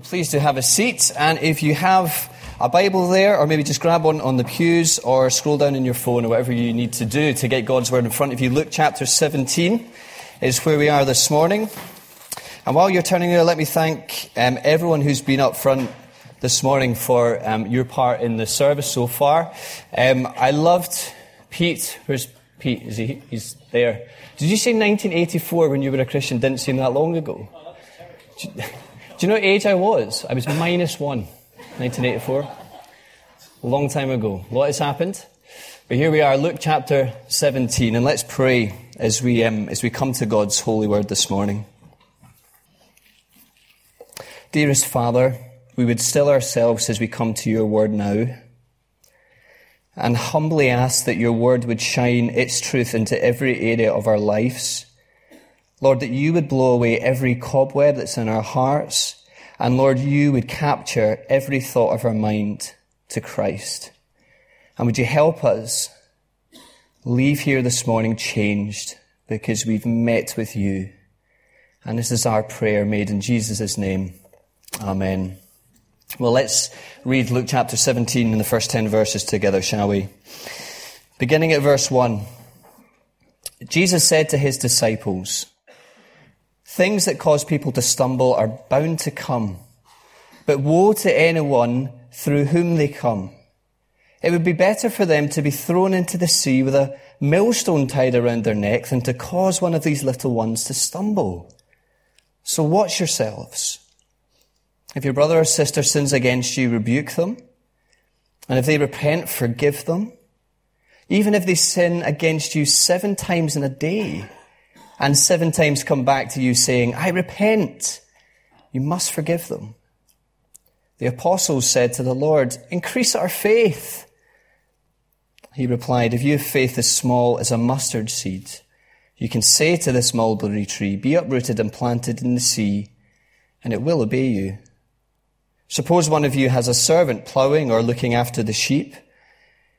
Well, please do have a seat. And if you have a Bible there, or maybe just grab one on the pews, or scroll down in your phone, or whatever you need to do to get God's Word in front of you. Luke chapter 17 is where we are this morning. And while you're turning there, let me thank um, everyone who's been up front this morning for um, your part in the service so far. Um, I loved Pete. Where's Pete? Is he? He's there. Did you say 1984 when you were a Christian? Didn't seem that long ago. Do you know what age I was? I was minus one, 1984. A long time ago. A lot has happened. But here we are, Luke chapter 17, and let's pray as we, um, as we come to God's holy word this morning. Dearest Father, we would still ourselves as we come to your word now and humbly ask that your word would shine its truth into every area of our lives Lord, that you would blow away every cobweb that's in our hearts. And Lord, you would capture every thought of our mind to Christ. And would you help us leave here this morning changed because we've met with you. And this is our prayer made in Jesus' name. Amen. Well, let's read Luke chapter 17 and the first 10 verses together, shall we? Beginning at verse 1. Jesus said to his disciples, Things that cause people to stumble are bound to come. But woe to anyone through whom they come. It would be better for them to be thrown into the sea with a millstone tied around their neck than to cause one of these little ones to stumble. So watch yourselves. If your brother or sister sins against you, rebuke them. And if they repent, forgive them. Even if they sin against you seven times in a day, and seven times come back to you saying, I repent, you must forgive them. The apostles said to the Lord, increase our faith. He replied, if you have faith as small as a mustard seed, you can say to this mulberry tree, be uprooted and planted in the sea, and it will obey you. Suppose one of you has a servant plowing or looking after the sheep.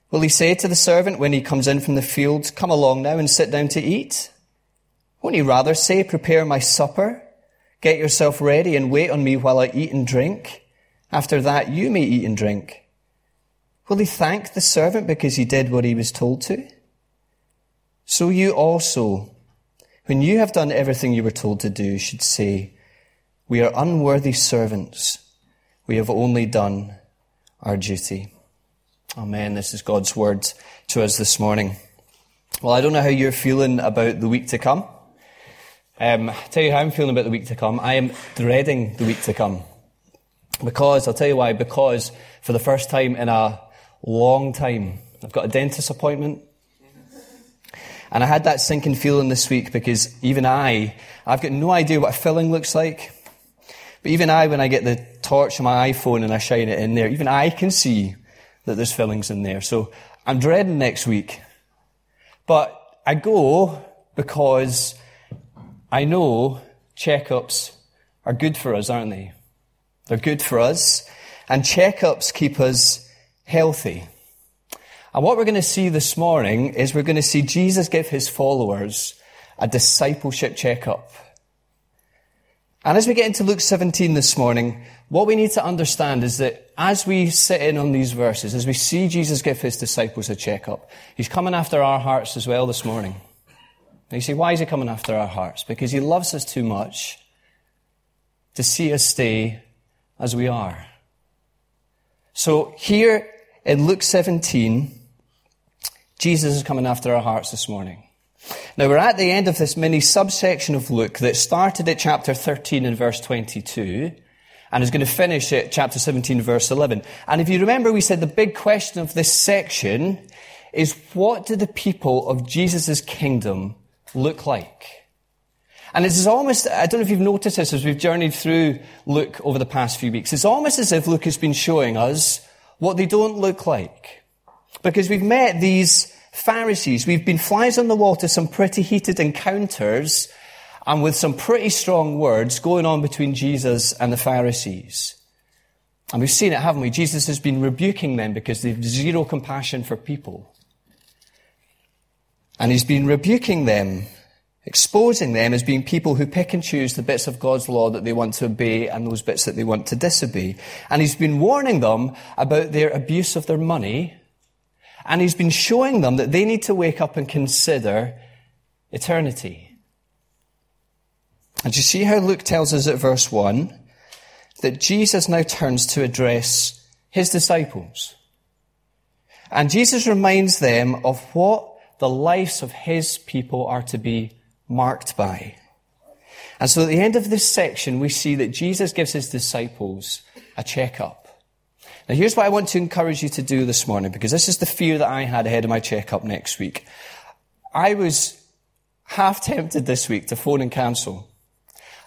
Will he say to the servant when he comes in from the field, come along now and sit down to eat? Won't you rather say, prepare my supper, get yourself ready and wait on me while I eat and drink? After that, you may eat and drink. Will he thank the servant because he did what he was told to? So you also, when you have done everything you were told to do, should say, we are unworthy servants. We have only done our duty. Amen. This is God's word to us this morning. Well, I don't know how you're feeling about the week to come. Um, tell you how I'm feeling about the week to come. I am dreading the week to come. Because, I'll tell you why, because for the first time in a long time, I've got a dentist appointment. And I had that sinking feeling this week because even I, I've got no idea what a filling looks like. But even I, when I get the torch on my iPhone and I shine it in there, even I can see that there's fillings in there. So I'm dreading next week. But I go because I know checkups are good for us, aren't they? They're good for us. And checkups keep us healthy. And what we're going to see this morning is we're going to see Jesus give his followers a discipleship checkup. And as we get into Luke 17 this morning, what we need to understand is that as we sit in on these verses, as we see Jesus give his disciples a checkup, he's coming after our hearts as well this morning. Now you say, why is he coming after our hearts? Because he loves us too much to see us stay as we are. So here in Luke 17, Jesus is coming after our hearts this morning. Now we're at the end of this mini subsection of Luke that started at chapter 13 and verse 22 and is going to finish at chapter 17 verse 11. And if you remember, we said the big question of this section is what do the people of Jesus' kingdom look like? And it's almost, I don't know if you've noticed this as we've journeyed through Luke over the past few weeks. It's almost as if Luke has been showing us what they don't look like. Because we've met these Pharisees. We've been flies on the wall to some pretty heated encounters and with some pretty strong words going on between Jesus and the Pharisees. And we've seen it, haven't we? Jesus has been rebuking them because they've zero compassion for people. And he's been rebuking them exposing them as being people who pick and choose the bits of God's law that they want to obey and those bits that they want to disobey. And he's been warning them about their abuse of their money. And he's been showing them that they need to wake up and consider eternity. And you see how Luke tells us at verse 1 that Jesus now turns to address his disciples. And Jesus reminds them of what the lives of his people are to be marked by. And so at the end of this section, we see that Jesus gives his disciples a checkup. Now here's what I want to encourage you to do this morning, because this is the fear that I had ahead of my checkup next week. I was half tempted this week to phone and cancel.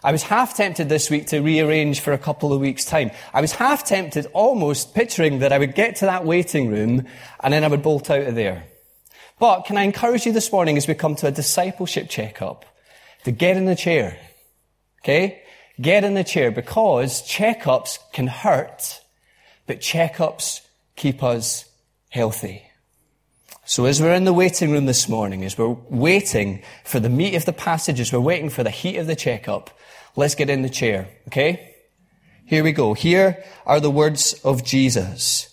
I was half tempted this week to rearrange for a couple of weeks' time. I was half tempted, almost picturing that I would get to that waiting room and then I would bolt out of there. But can I encourage you this morning as we come to a discipleship checkup to get in the chair? Okay? Get in the chair because checkups can hurt, but checkups keep us healthy. So as we're in the waiting room this morning, as we're waiting for the meat of the passages, we're waiting for the heat of the checkup, let's get in the chair, okay? Here we go. Here are the words of Jesus.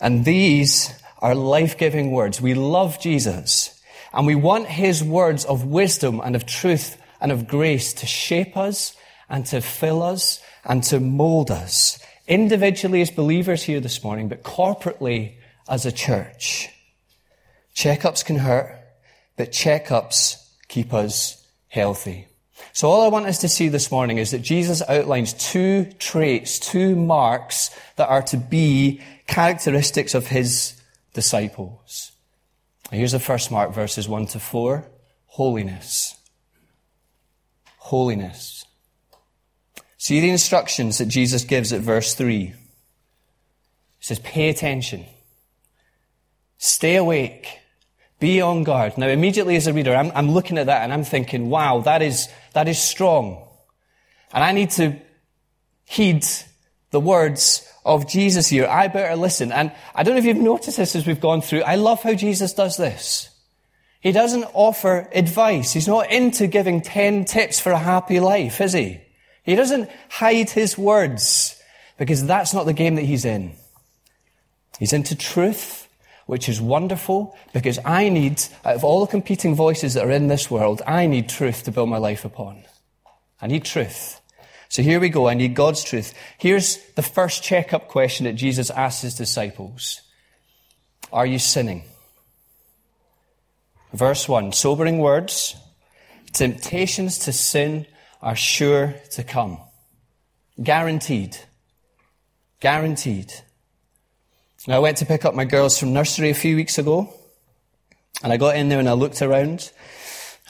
And these are life-giving words. We love Jesus and we want his words of wisdom and of truth and of grace to shape us and to fill us and to mold us individually as believers here this morning, but corporately as a church. Checkups can hurt, but checkups keep us healthy. So all I want us to see this morning is that Jesus outlines two traits, two marks that are to be characteristics of his disciples. Here's the first mark, verses 1 to 4. Holiness. Holiness. See the instructions that Jesus gives at verse 3. He says, pay attention. Stay awake. Be on guard. Now, immediately as a reader, I'm, I'm looking at that and I'm thinking, wow, that is, that is strong. And I need to heed the words of Jesus here. I better listen. And I don't know if you've noticed this as we've gone through. I love how Jesus does this. He doesn't offer advice. He's not into giving 10 tips for a happy life, is he? He doesn't hide his words because that's not the game that he's in. He's into truth, which is wonderful because I need, out of all the competing voices that are in this world, I need truth to build my life upon. I need truth. So here we go. I need God's truth. Here's the first checkup question that Jesus asks his disciples. Are you sinning? Verse 1. Sobering words. Temptations to sin are sure to come. Guaranteed. Guaranteed. Now, I went to pick up my girls from nursery a few weeks ago, and I got in there and I looked around,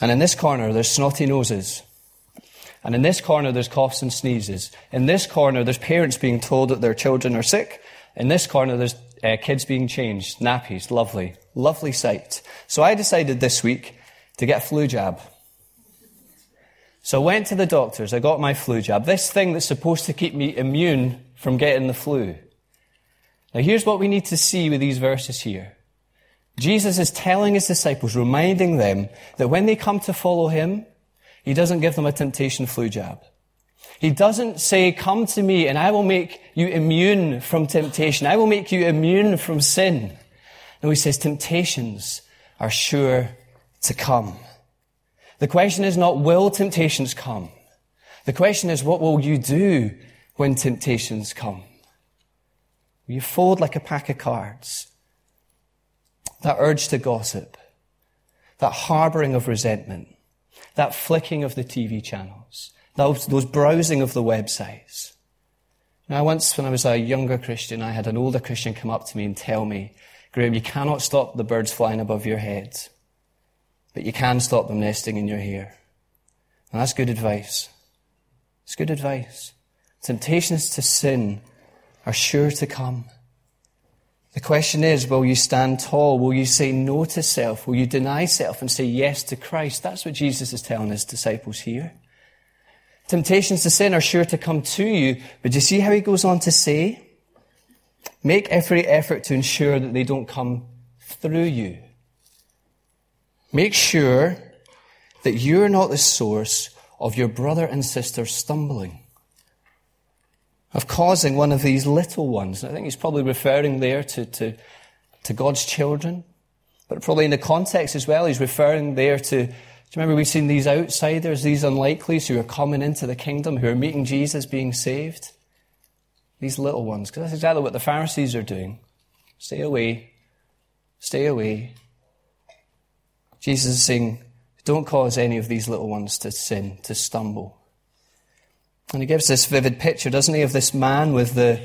and in this corner there's snotty noses. And in this corner, there's coughs and sneezes. In this corner, there's parents being told that their children are sick. In this corner, there's uh, kids being changed, nappies. Lovely, lovely sight. So I decided this week to get a flu jab. So I went to the doctors. I got my flu jab. This thing that's supposed to keep me immune from getting the flu. Now here's what we need to see with these verses here. Jesus is telling his disciples, reminding them that when they come to follow him, he doesn't give them a temptation flu jab. He doesn't say, come to me and I will make you immune from temptation. I will make you immune from sin. No, he says temptations are sure to come. The question is not, will temptations come? The question is, what will you do when temptations come? Will you fold like a pack of cards? That urge to gossip, that harboring of resentment, that flicking of the TV channels, those, those browsing of the websites. Now, once when I was a younger Christian, I had an older Christian come up to me and tell me, Graeme, you cannot stop the birds flying above your head, but you can stop them nesting in your hair. And that's good advice. It's good advice. Temptations to sin are sure to come. The question is, will you stand tall? Will you say no to self? Will you deny self and say yes to Christ? That's what Jesus is telling his disciples here. Temptations to sin are sure to come to you, but you see how he goes on to say? Make every effort to ensure that they don't come through you. Make sure that you're not the source of your brother and sister stumbling, of causing one of these little ones. I think he's probably referring there to, to, to God's children, but probably in the context as well, he's referring there to do you remember we've seen these outsiders, these unlikelies who are coming into the kingdom, who are meeting Jesus being saved? These little ones, because that's exactly what the Pharisees are doing. Stay away. Stay away. Jesus is saying, don't cause any of these little ones to sin, to stumble. And he gives this vivid picture, doesn't he, of this man with the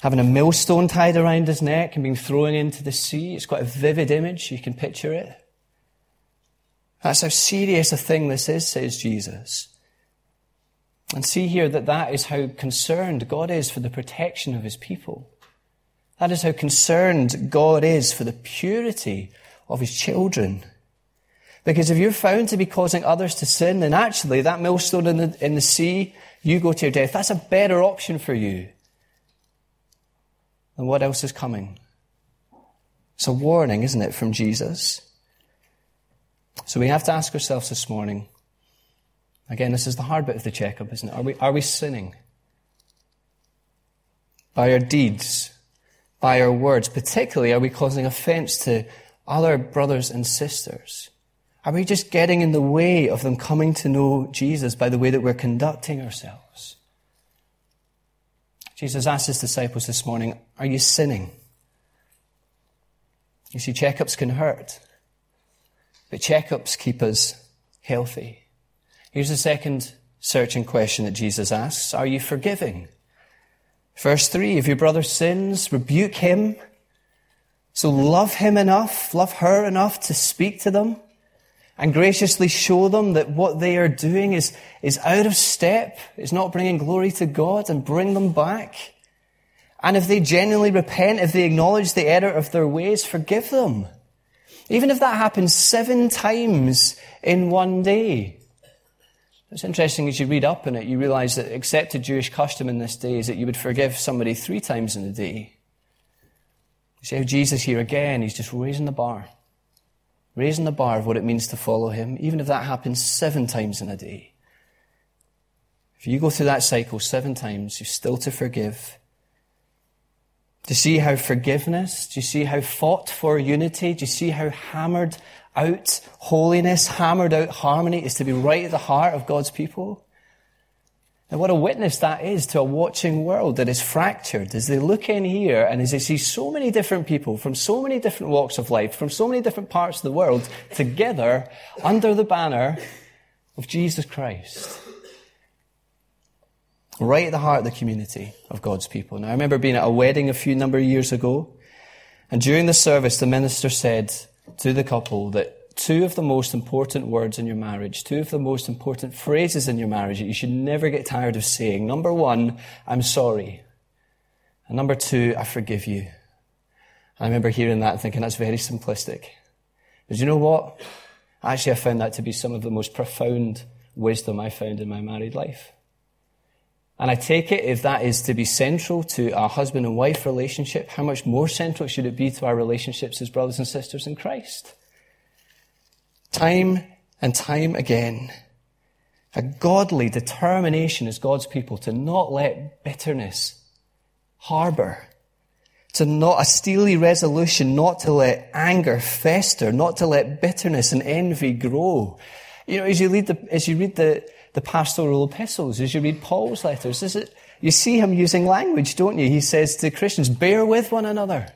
having a millstone tied around his neck and being thrown into the sea. It's quite a vivid image. You can picture it. That's how serious a thing this is, says Jesus. And see here that that is how concerned God is for the protection of his people. That is how concerned God is for the purity of his children. Because if you're found to be causing others to sin, then actually that millstone in the, in the sea, you go to your death. That's a better option for you than what else is coming. It's a warning, isn't it, from Jesus? So we have to ask ourselves this morning, again, this is the hard bit of the checkup, isn't it? Are we, are we sinning? By our deeds, by our words, particularly, are we causing offense to other brothers and sisters? Are we just getting in the way of them coming to know Jesus by the way that we're conducting ourselves? Jesus asked his disciples this morning, Are you sinning? You see, checkups can hurt, but checkups keep us healthy. Here's the second searching question that Jesus asks Are you forgiving? Verse 3 If your brother sins, rebuke him. So love him enough, love her enough to speak to them and graciously show them that what they are doing is, is out of step, is not bringing glory to God and bring them back. And if they genuinely repent, if they acknowledge the error of their ways, forgive them. Even if that happens seven times in one day. It's interesting as you read up in it, you realize that accepted Jewish custom in this day is that you would forgive somebody three times in a day. You see how oh, Jesus here again, he's just raising the bar raising the bar of what it means to follow him, even if that happens seven times in a day. If you go through that cycle seven times, you're still to forgive. Do you see how forgiveness, do you see how fought for unity, do you see how hammered out holiness, hammered out harmony is to be right at the heart of God's people? And what a witness that is to a watching world that is fractured as they look in here and as they see so many different people from so many different walks of life, from so many different parts of the world together under the banner of Jesus Christ. Right at the heart of the community of God's people. Now I remember being at a wedding a few number of years ago and during the service the minister said to the couple that two of the most important words in your marriage, two of the most important phrases in your marriage that you should never get tired of saying. Number one, I'm sorry. And number two, I forgive you. I remember hearing that and thinking that's very simplistic. But you know what? Actually, I found that to be some of the most profound wisdom I found in my married life. And I take it if that is to be central to our husband and wife relationship, how much more central should it be to our relationships as brothers and sisters in Christ? Time and time again, a godly determination as God's people to not let bitterness harbor, to not a steely resolution not to let anger fester, not to let bitterness and envy grow. You know, as you read the, as you read the, the pastoral epistles, as you read Paul's letters, is it, you see him using language, don't you? He says to Christians, bear with one another.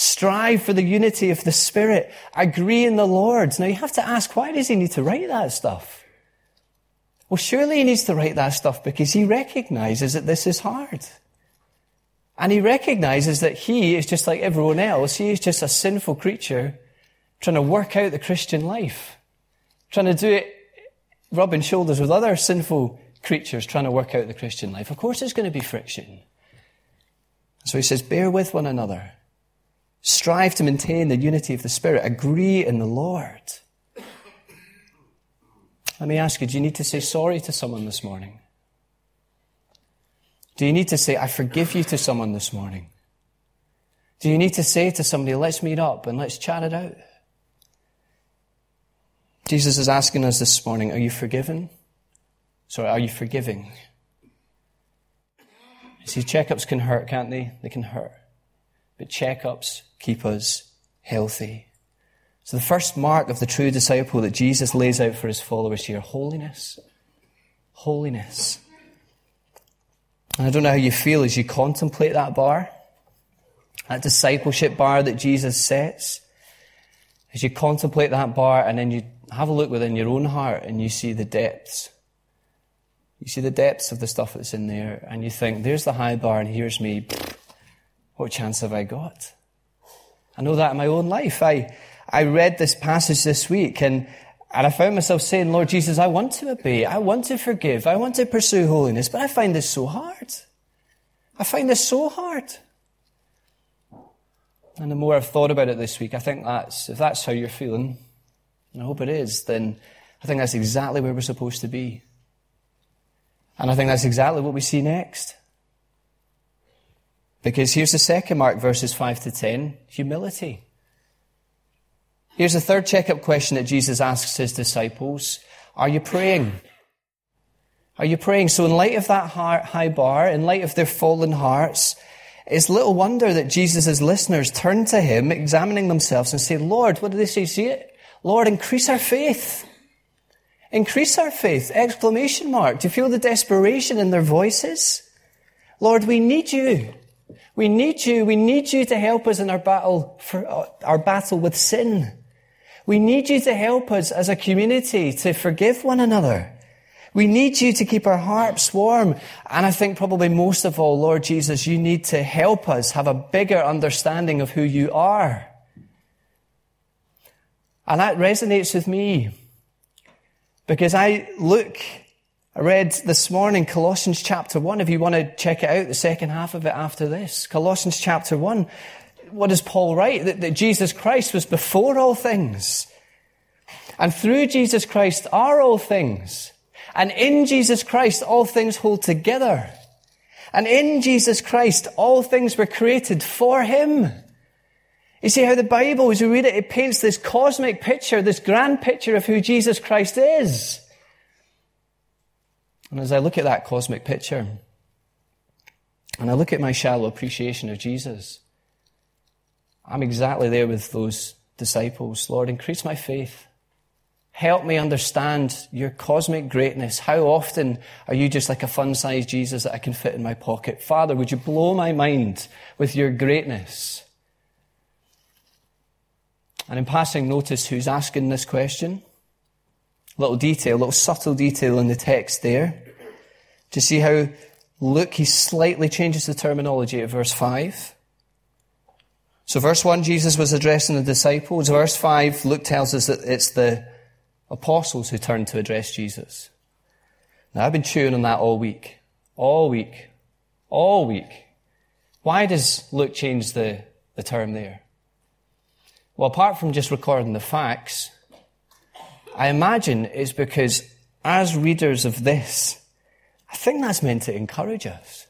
Strive for the unity of the Spirit. Agree in the Lord. Now you have to ask, why does he need to write that stuff? Well, surely he needs to write that stuff because he recognizes that this is hard. And he recognizes that he is just like everyone else. He is just a sinful creature trying to work out the Christian life. Trying to do it rubbing shoulders with other sinful creatures trying to work out the Christian life. Of course there's going to be friction. So he says, bear with one another. Strive to maintain the unity of the Spirit. Agree in the Lord. Let me ask you, do you need to say sorry to someone this morning? Do you need to say, I forgive you to someone this morning? Do you need to say to somebody, let's meet up and let's chat it out? Jesus is asking us this morning, are you forgiven? Sorry, are you forgiving? See, checkups can hurt, can't they? They can hurt. But checkups keep us healthy. So the first mark of the true disciple that Jesus lays out for his followers here, holiness. Holiness. And I don't know how you feel as you contemplate that bar, that discipleship bar that Jesus sets. As you contemplate that bar and then you have a look within your own heart and you see the depths. You see the depths of the stuff that's in there and you think, there's the high bar and here's me. What chance have I got? I know that in my own life. I, I read this passage this week and, and I found myself saying, Lord Jesus, I want to obey. I want to forgive. I want to pursue holiness, but I find this so hard. I find this so hard. And the more I've thought about it this week, I think that's, if that's how you're feeling, and I hope it is, then I think that's exactly where we're supposed to be. And I think that's exactly what we see next. Because here's the second mark, verses 5 to 10 humility. Here's a third checkup question that Jesus asks his disciples Are you praying? Are you praying? So, in light of that high bar, in light of their fallen hearts, it's little wonder that Jesus' listeners turn to him, examining themselves, and say, Lord, what do they say? See it? Lord, increase our faith. Increase our faith! Exclamation mark. Do you feel the desperation in their voices? Lord, we need you. We need you. We need you to help us in our battle for uh, our battle with sin. We need you to help us as a community to forgive one another. We need you to keep our hearts warm. And I think probably most of all, Lord Jesus, you need to help us have a bigger understanding of who you are. And that resonates with me because I look, I read this morning Colossians chapter 1. If you want to check it out, the second half of it after this. Colossians chapter 1. What does Paul write? That, that Jesus Christ was before all things. And through Jesus Christ are all things. And in Jesus Christ, all things hold together. And in Jesus Christ, all things were created for Him. You see how the Bible, as you read it, it paints this cosmic picture, this grand picture of who Jesus Christ is. And as I look at that cosmic picture, and I look at my shallow appreciation of Jesus, I'm exactly there with those disciples. Lord, increase my faith. Help me understand your cosmic greatness. How often are you just like a fun sized Jesus that I can fit in my pocket? Father, would you blow my mind with your greatness? And in passing, notice who's asking this question. Little detail, little subtle detail in the text there. To see how Luke, he slightly changes the terminology at verse 5. So verse 1, Jesus was addressing the disciples. Verse 5, Luke tells us that it's the apostles who turn to address Jesus. Now I've been chewing on that all week. All week. All week. Why does Luke change the, the term there? Well, apart from just recording the facts, I imagine it's because as readers of this, I think that's meant to encourage us.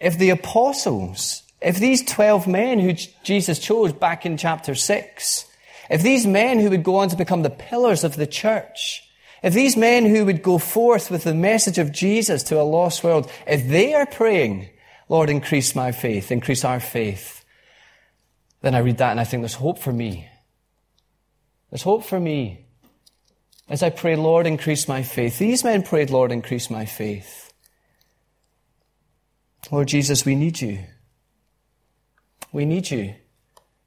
If the apostles, if these 12 men who Jesus chose back in chapter 6, if these men who would go on to become the pillars of the church, if these men who would go forth with the message of Jesus to a lost world, if they are praying, Lord, increase my faith, increase our faith, then I read that and I think there's hope for me. There's hope for me. As I pray, Lord, increase my faith. These men prayed, Lord, increase my faith. Lord Jesus, we need you. We need you.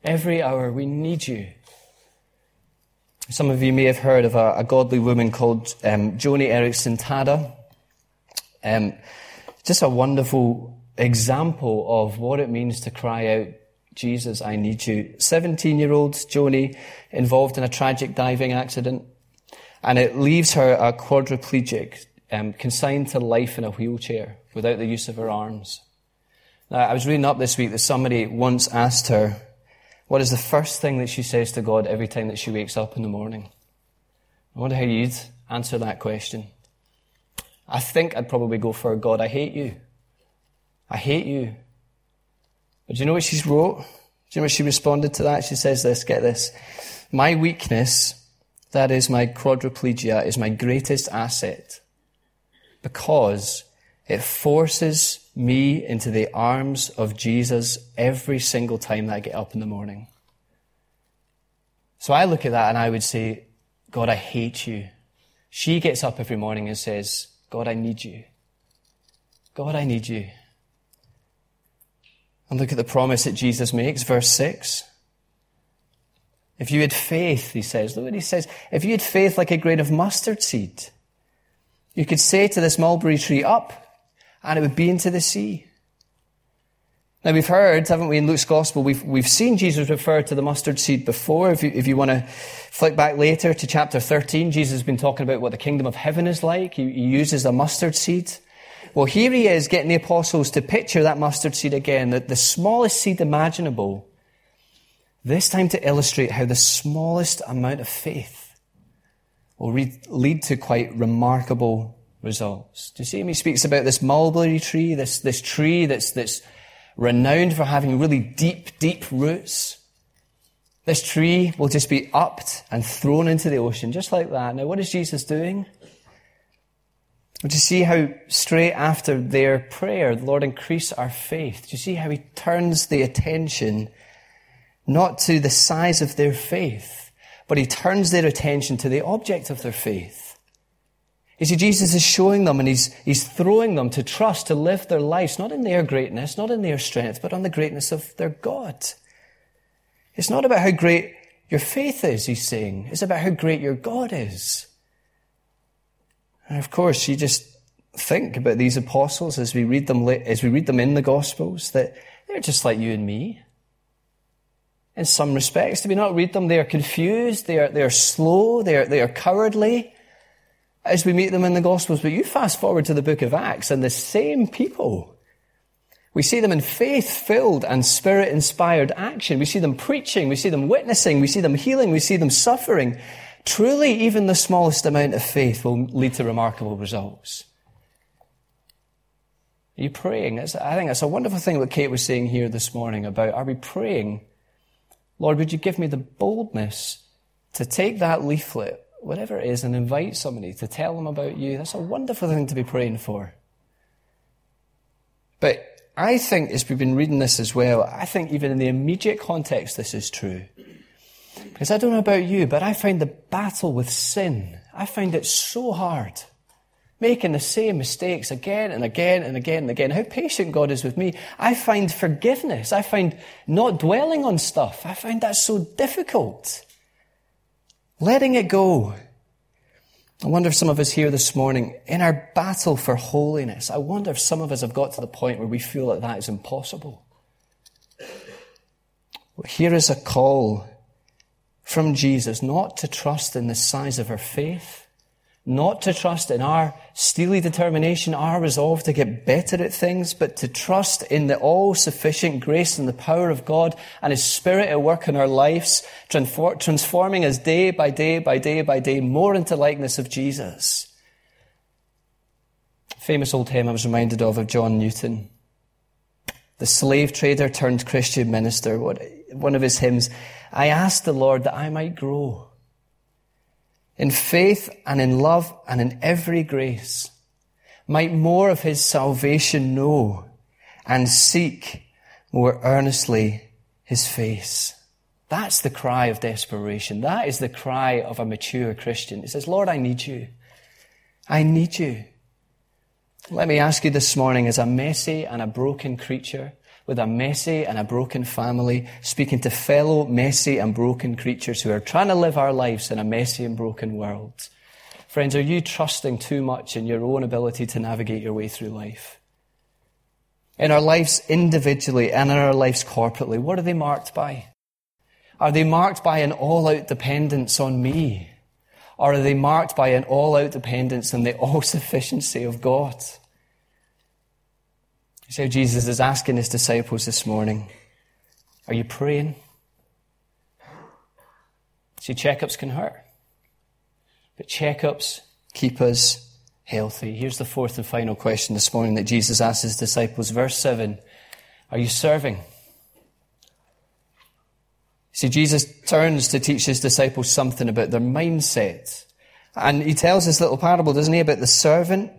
Every hour, we need you. Some of you may have heard of a, a godly woman called um, Joni Eareckson Tada. Um, just a wonderful example of what it means to cry out Jesus, I need you. 17 year old Joni involved in a tragic diving accident and it leaves her a quadriplegic, um, consigned to life in a wheelchair without the use of her arms. Now, I was reading up this week that somebody once asked her, what is the first thing that she says to God every time that she wakes up in the morning? I wonder how you'd answer that question. I think I'd probably go for God, I hate you. I hate you. But do you know what she wrote? Do you know what she responded to that? She says this, get this. My weakness That is my quadriplegia is my greatest asset because it forces me into the arms of Jesus every single time that I get up in the morning. So I look at that and I would say, God, I hate you. She gets up every morning and says, God, I need you. God, I need you. And look at the promise that Jesus makes, verse 6. If you had faith, he says, look what he says, if you had faith like a grain of mustard seed, you could say to this mulberry tree, up, and it would be into the sea. Now we've heard, haven't we, in Luke's gospel, we've, we've seen Jesus refer to the mustard seed before. If you, if you want to flick back later to chapter 13, Jesus has been talking about what the kingdom of heaven is like. He, he uses a mustard seed. Well, here he is getting the apostles to picture that mustard seed again, the, the smallest seed imaginable. This time to illustrate how the smallest amount of faith will lead to quite remarkable results. Do you see him? He speaks about this mulberry tree, this, this tree that's, that's renowned for having really deep, deep roots. This tree will just be upped and thrown into the ocean, just like that. Now, what is Jesus doing? Do you see how straight after their prayer, the Lord increase our faith? Do you see how he turns the attention not to the size of their faith, but he turns their attention to the object of their faith? You see, Jesus is showing them and he's, he's throwing them to trust, to live their lives, not in their greatness, not in their strength, but on the greatness of their God. It's not about how great your faith is, he's saying. It's about how great your God is. And of course, you just think about these apostles as we read them, as we read them in the Gospels, that they're just like you and me. In some respects, do we not read them? They are confused, they are, they are slow, they are, they are cowardly as we meet them in the Gospels. But you fast forward to the book of Acts and the same people. We see them in faith filled and spirit inspired action. We see them preaching. We see them witnessing. We see them healing. We see them suffering. Truly, even the smallest amount of faith will lead to remarkable results. Are you praying? I think that's a wonderful thing what Kate was saying here this morning about are we praying, Lord, would you give me the boldness to take that leaflet, whatever it is, and invite somebody to tell them about you? That's a wonderful thing to be praying for. But I think, as we've been reading this as well, I think even in the immediate context, this is true. Because I don't know about you, but I find the battle with sin, I find it so hard. Making the same mistakes again and again and again and again. How patient God is with me. I find forgiveness. I find not dwelling on stuff. I find that so difficult. Letting it go. I wonder if some of us here this morning, in our battle for holiness, I wonder if some of us have got to the point where we feel that that is impossible. Well, here is a call from Jesus not to trust in the size of our faith, not to trust in our steely determination, our resolve to get better at things, but to trust in the all sufficient grace and the power of God and His Spirit at work in our lives, transforming us day by day by day by day more into likeness of Jesus. Famous old hymn I was reminded of of John Newton. The slave trader turned Christian minister. One of his hymns, I asked the Lord that I might grow in faith and in love and in every grace, might more of his salvation know and seek more earnestly his face. That's the cry of desperation. That is the cry of a mature Christian. He says, Lord, I need you. I need you. Let me ask you this morning, as a messy and a broken creature, with a messy and a broken family, speaking to fellow messy and broken creatures who are trying to live our lives in a messy and broken world. Friends, are you trusting too much in your own ability to navigate your way through life? In our lives individually and in our lives corporately, what are they marked by? Are they marked by an all-out dependence on me? Or are they marked by an all-out dependence on the all-sufficiency of God? How Jesus is asking his disciples this morning, are you praying? See, checkups can hurt. But checkups keep us healthy. Here's the fourth and final question this morning that Jesus asks his disciples. Verse 7. Are you serving? See, Jesus turns to teach his disciples something about their mindset. And he tells this little parable, doesn't he, about the servant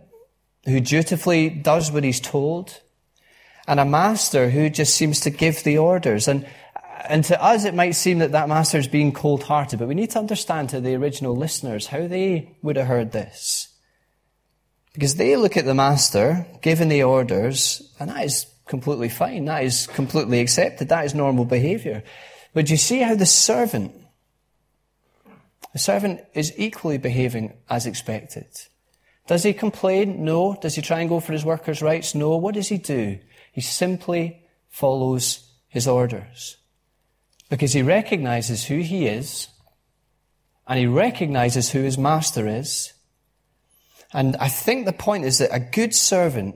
who dutifully does what he's told and a master who just seems to give the orders. And, and to us, it might seem that that master is being cold hearted, but we need to understand to the original listeners how they would have heard this. Because they look at the master giving the orders, and that is completely fine. That is completely accepted. That is normal behavior. But you see how the servant, the servant is equally behaving as expected. Does he complain? No. Does he try and go for his workers' rights? No. What does he do? He simply follows his orders. Because he recognizes who he is, and he recognizes who his master is. And I think the point is that a good servant,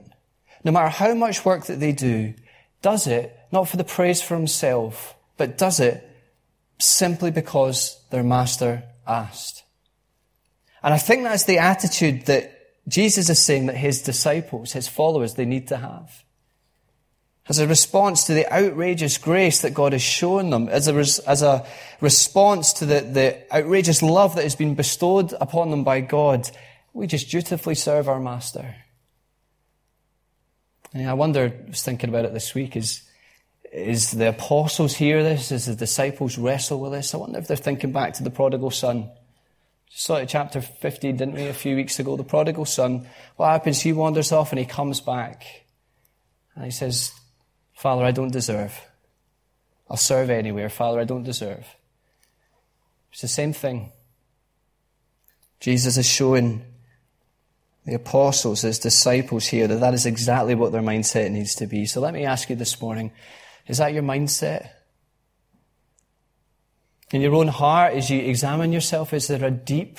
no matter how much work that they do, does it not for the praise for himself, but does it simply because their master asked. And I think that's the attitude that Jesus is saying that his disciples, his followers, they need to have. As a response to the outrageous grace that God has shown them, as a, res- as a response to the, the outrageous love that has been bestowed upon them by God, we just dutifully serve our Master. And I wonder, I was thinking about it this week, is is the apostles hear this? Is the disciples wrestle with this? I wonder if they're thinking back to the prodigal son. Just saw it chapter 15, didn't we, a few weeks ago? The prodigal son. What happens? He wanders off and he comes back. And he says, Father, I don't deserve. I'll serve anywhere. Father, I don't deserve. It's the same thing. Jesus is showing the apostles, his disciples here, that that is exactly what their mindset needs to be. So let me ask you this morning, is that your mindset? In your own heart, as you examine yourself, is there a deep,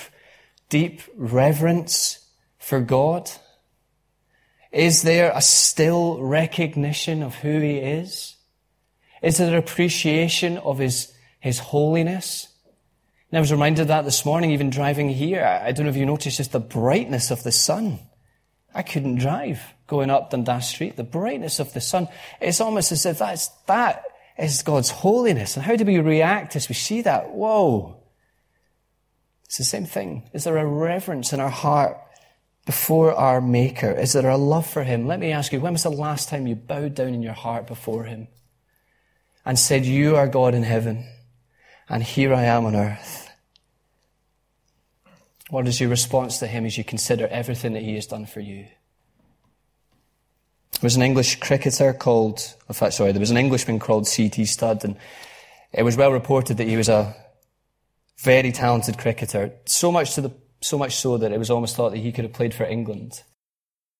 deep reverence for God? Is there a still recognition of who He is? Is there appreciation of His, His holiness? And I was reminded of that this morning, even driving here. I don't know if you noticed just the brightness of the sun. I couldn't drive going up Dundas Street, the brightness of the sun. It's almost as if that's, that is God's holiness. And how do we react as we see that? Whoa. It's the same thing. Is there a reverence in our heart before our Maker? Is there a love for Him? Let me ask you, when was the last time you bowed down in your heart before Him and said, You are God in heaven, and here I am on earth? What is your response to Him as you consider everything that He has done for you? There was an English cricketer called, in fact, sorry, there was an Englishman called C.T. Studd, and it was well reported that he was a very talented cricketer, so much to the, so much so that it was almost thought that he could have played for England.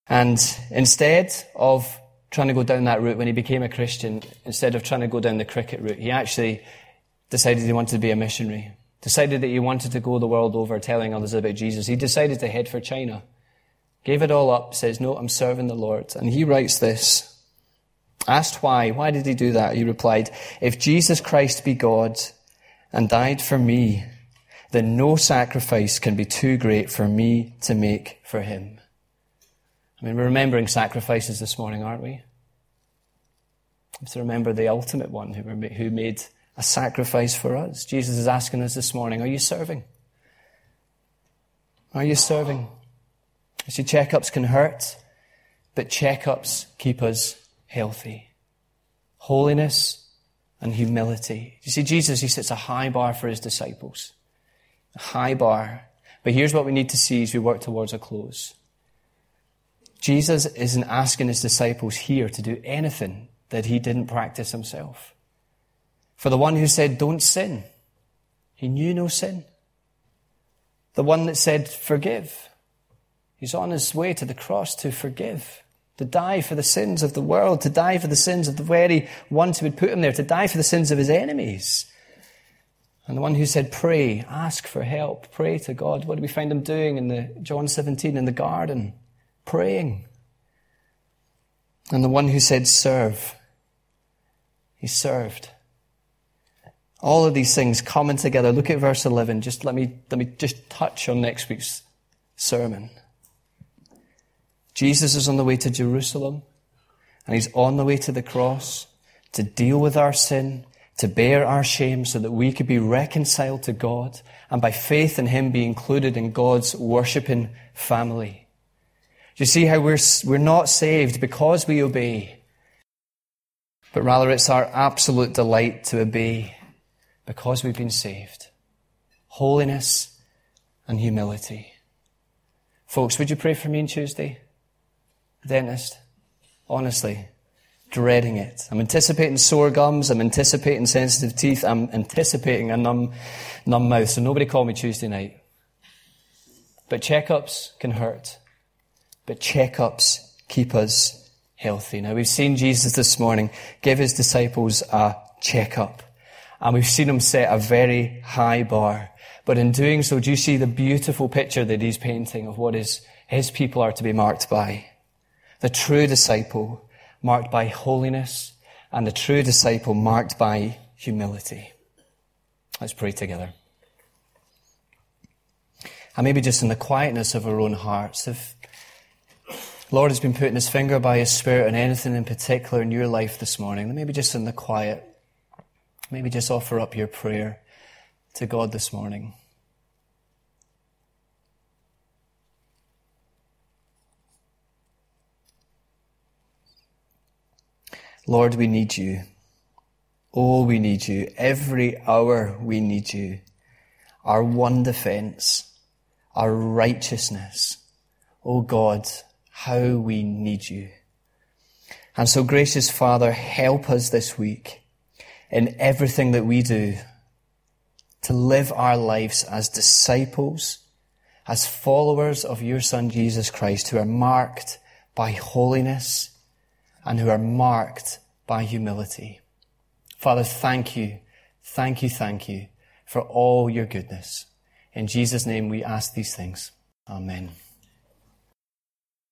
And instead of trying to go down that route when he became a Christian, instead of trying to go down the cricket route, he actually decided he wanted to be a missionary. Decided that he wanted to go the world over telling others about Jesus. He decided to head for China. Gave it all up, says, No, I'm serving the Lord. And he writes this. Asked why, why did he do that? He replied, If Jesus Christ be God and died for me, then no sacrifice can be too great for me to make for him. I mean, we're remembering sacrifices this morning, aren't we? We have to remember the ultimate one who made a sacrifice for us. Jesus is asking us this morning, are you serving? Are you serving? You see, checkups can hurt, but checkups keep us healthy. Holiness and humility. You see, Jesus, he sets a high bar for his disciples. High bar. But here's what we need to see as we work towards a close. Jesus isn't asking his disciples here to do anything that he didn't practice himself. For the one who said, don't sin, he knew no sin. The one that said, forgive, He's on his way to the cross to forgive, to die for the sins of the world, to die for the sins of the very ones who would put him there, to die for the sins of his enemies. And the one who said, pray, ask for help, pray to God. What do we find him doing in the John 17 in the garden? Praying. And the one who said, serve, he served. All of these things coming together. Look at verse 11. Just let me, let me just touch on next week's sermon. Jesus is on the way to Jerusalem and he's on the way to the cross to deal with our sin, to bear our shame so that we could be reconciled to God and by faith in Him be included in God's worshipping family. Do you see how we're, we're not saved because we obey, but rather it's our absolute delight to obey because we've been saved. Holiness and humility. Folks, would you pray for me on Tuesday? Dentist? Honestly, dreading it. I'm anticipating sore gums. I'm anticipating sensitive teeth. I'm anticipating a numb, numb mouth. So nobody call me Tuesday night. But checkups can hurt. But checkups keep us healthy. Now we've seen Jesus this morning give his disciples a checkup. And we've seen him set a very high bar. But in doing so, do you see the beautiful picture that he's painting of what his, his people are to be marked by? The true disciple marked by holiness and the true disciple marked by humility. Let's pray together. And maybe just in the quietness of our own hearts, if Lord has been putting his finger by his spirit on anything in particular in your life this morning, maybe just in the quiet, maybe just offer up your prayer to God this morning. Lord, we need you. Oh, we need you. Every hour we need you. Our one defense, our righteousness. Oh God, how we need you. And so gracious Father, help us this week in everything that we do to live our lives as disciples, as followers of your Son Jesus Christ who are marked by holiness and who are marked by humility. Father, thank you, thank you, thank you for all your goodness. In Jesus' name we ask these things. Amen.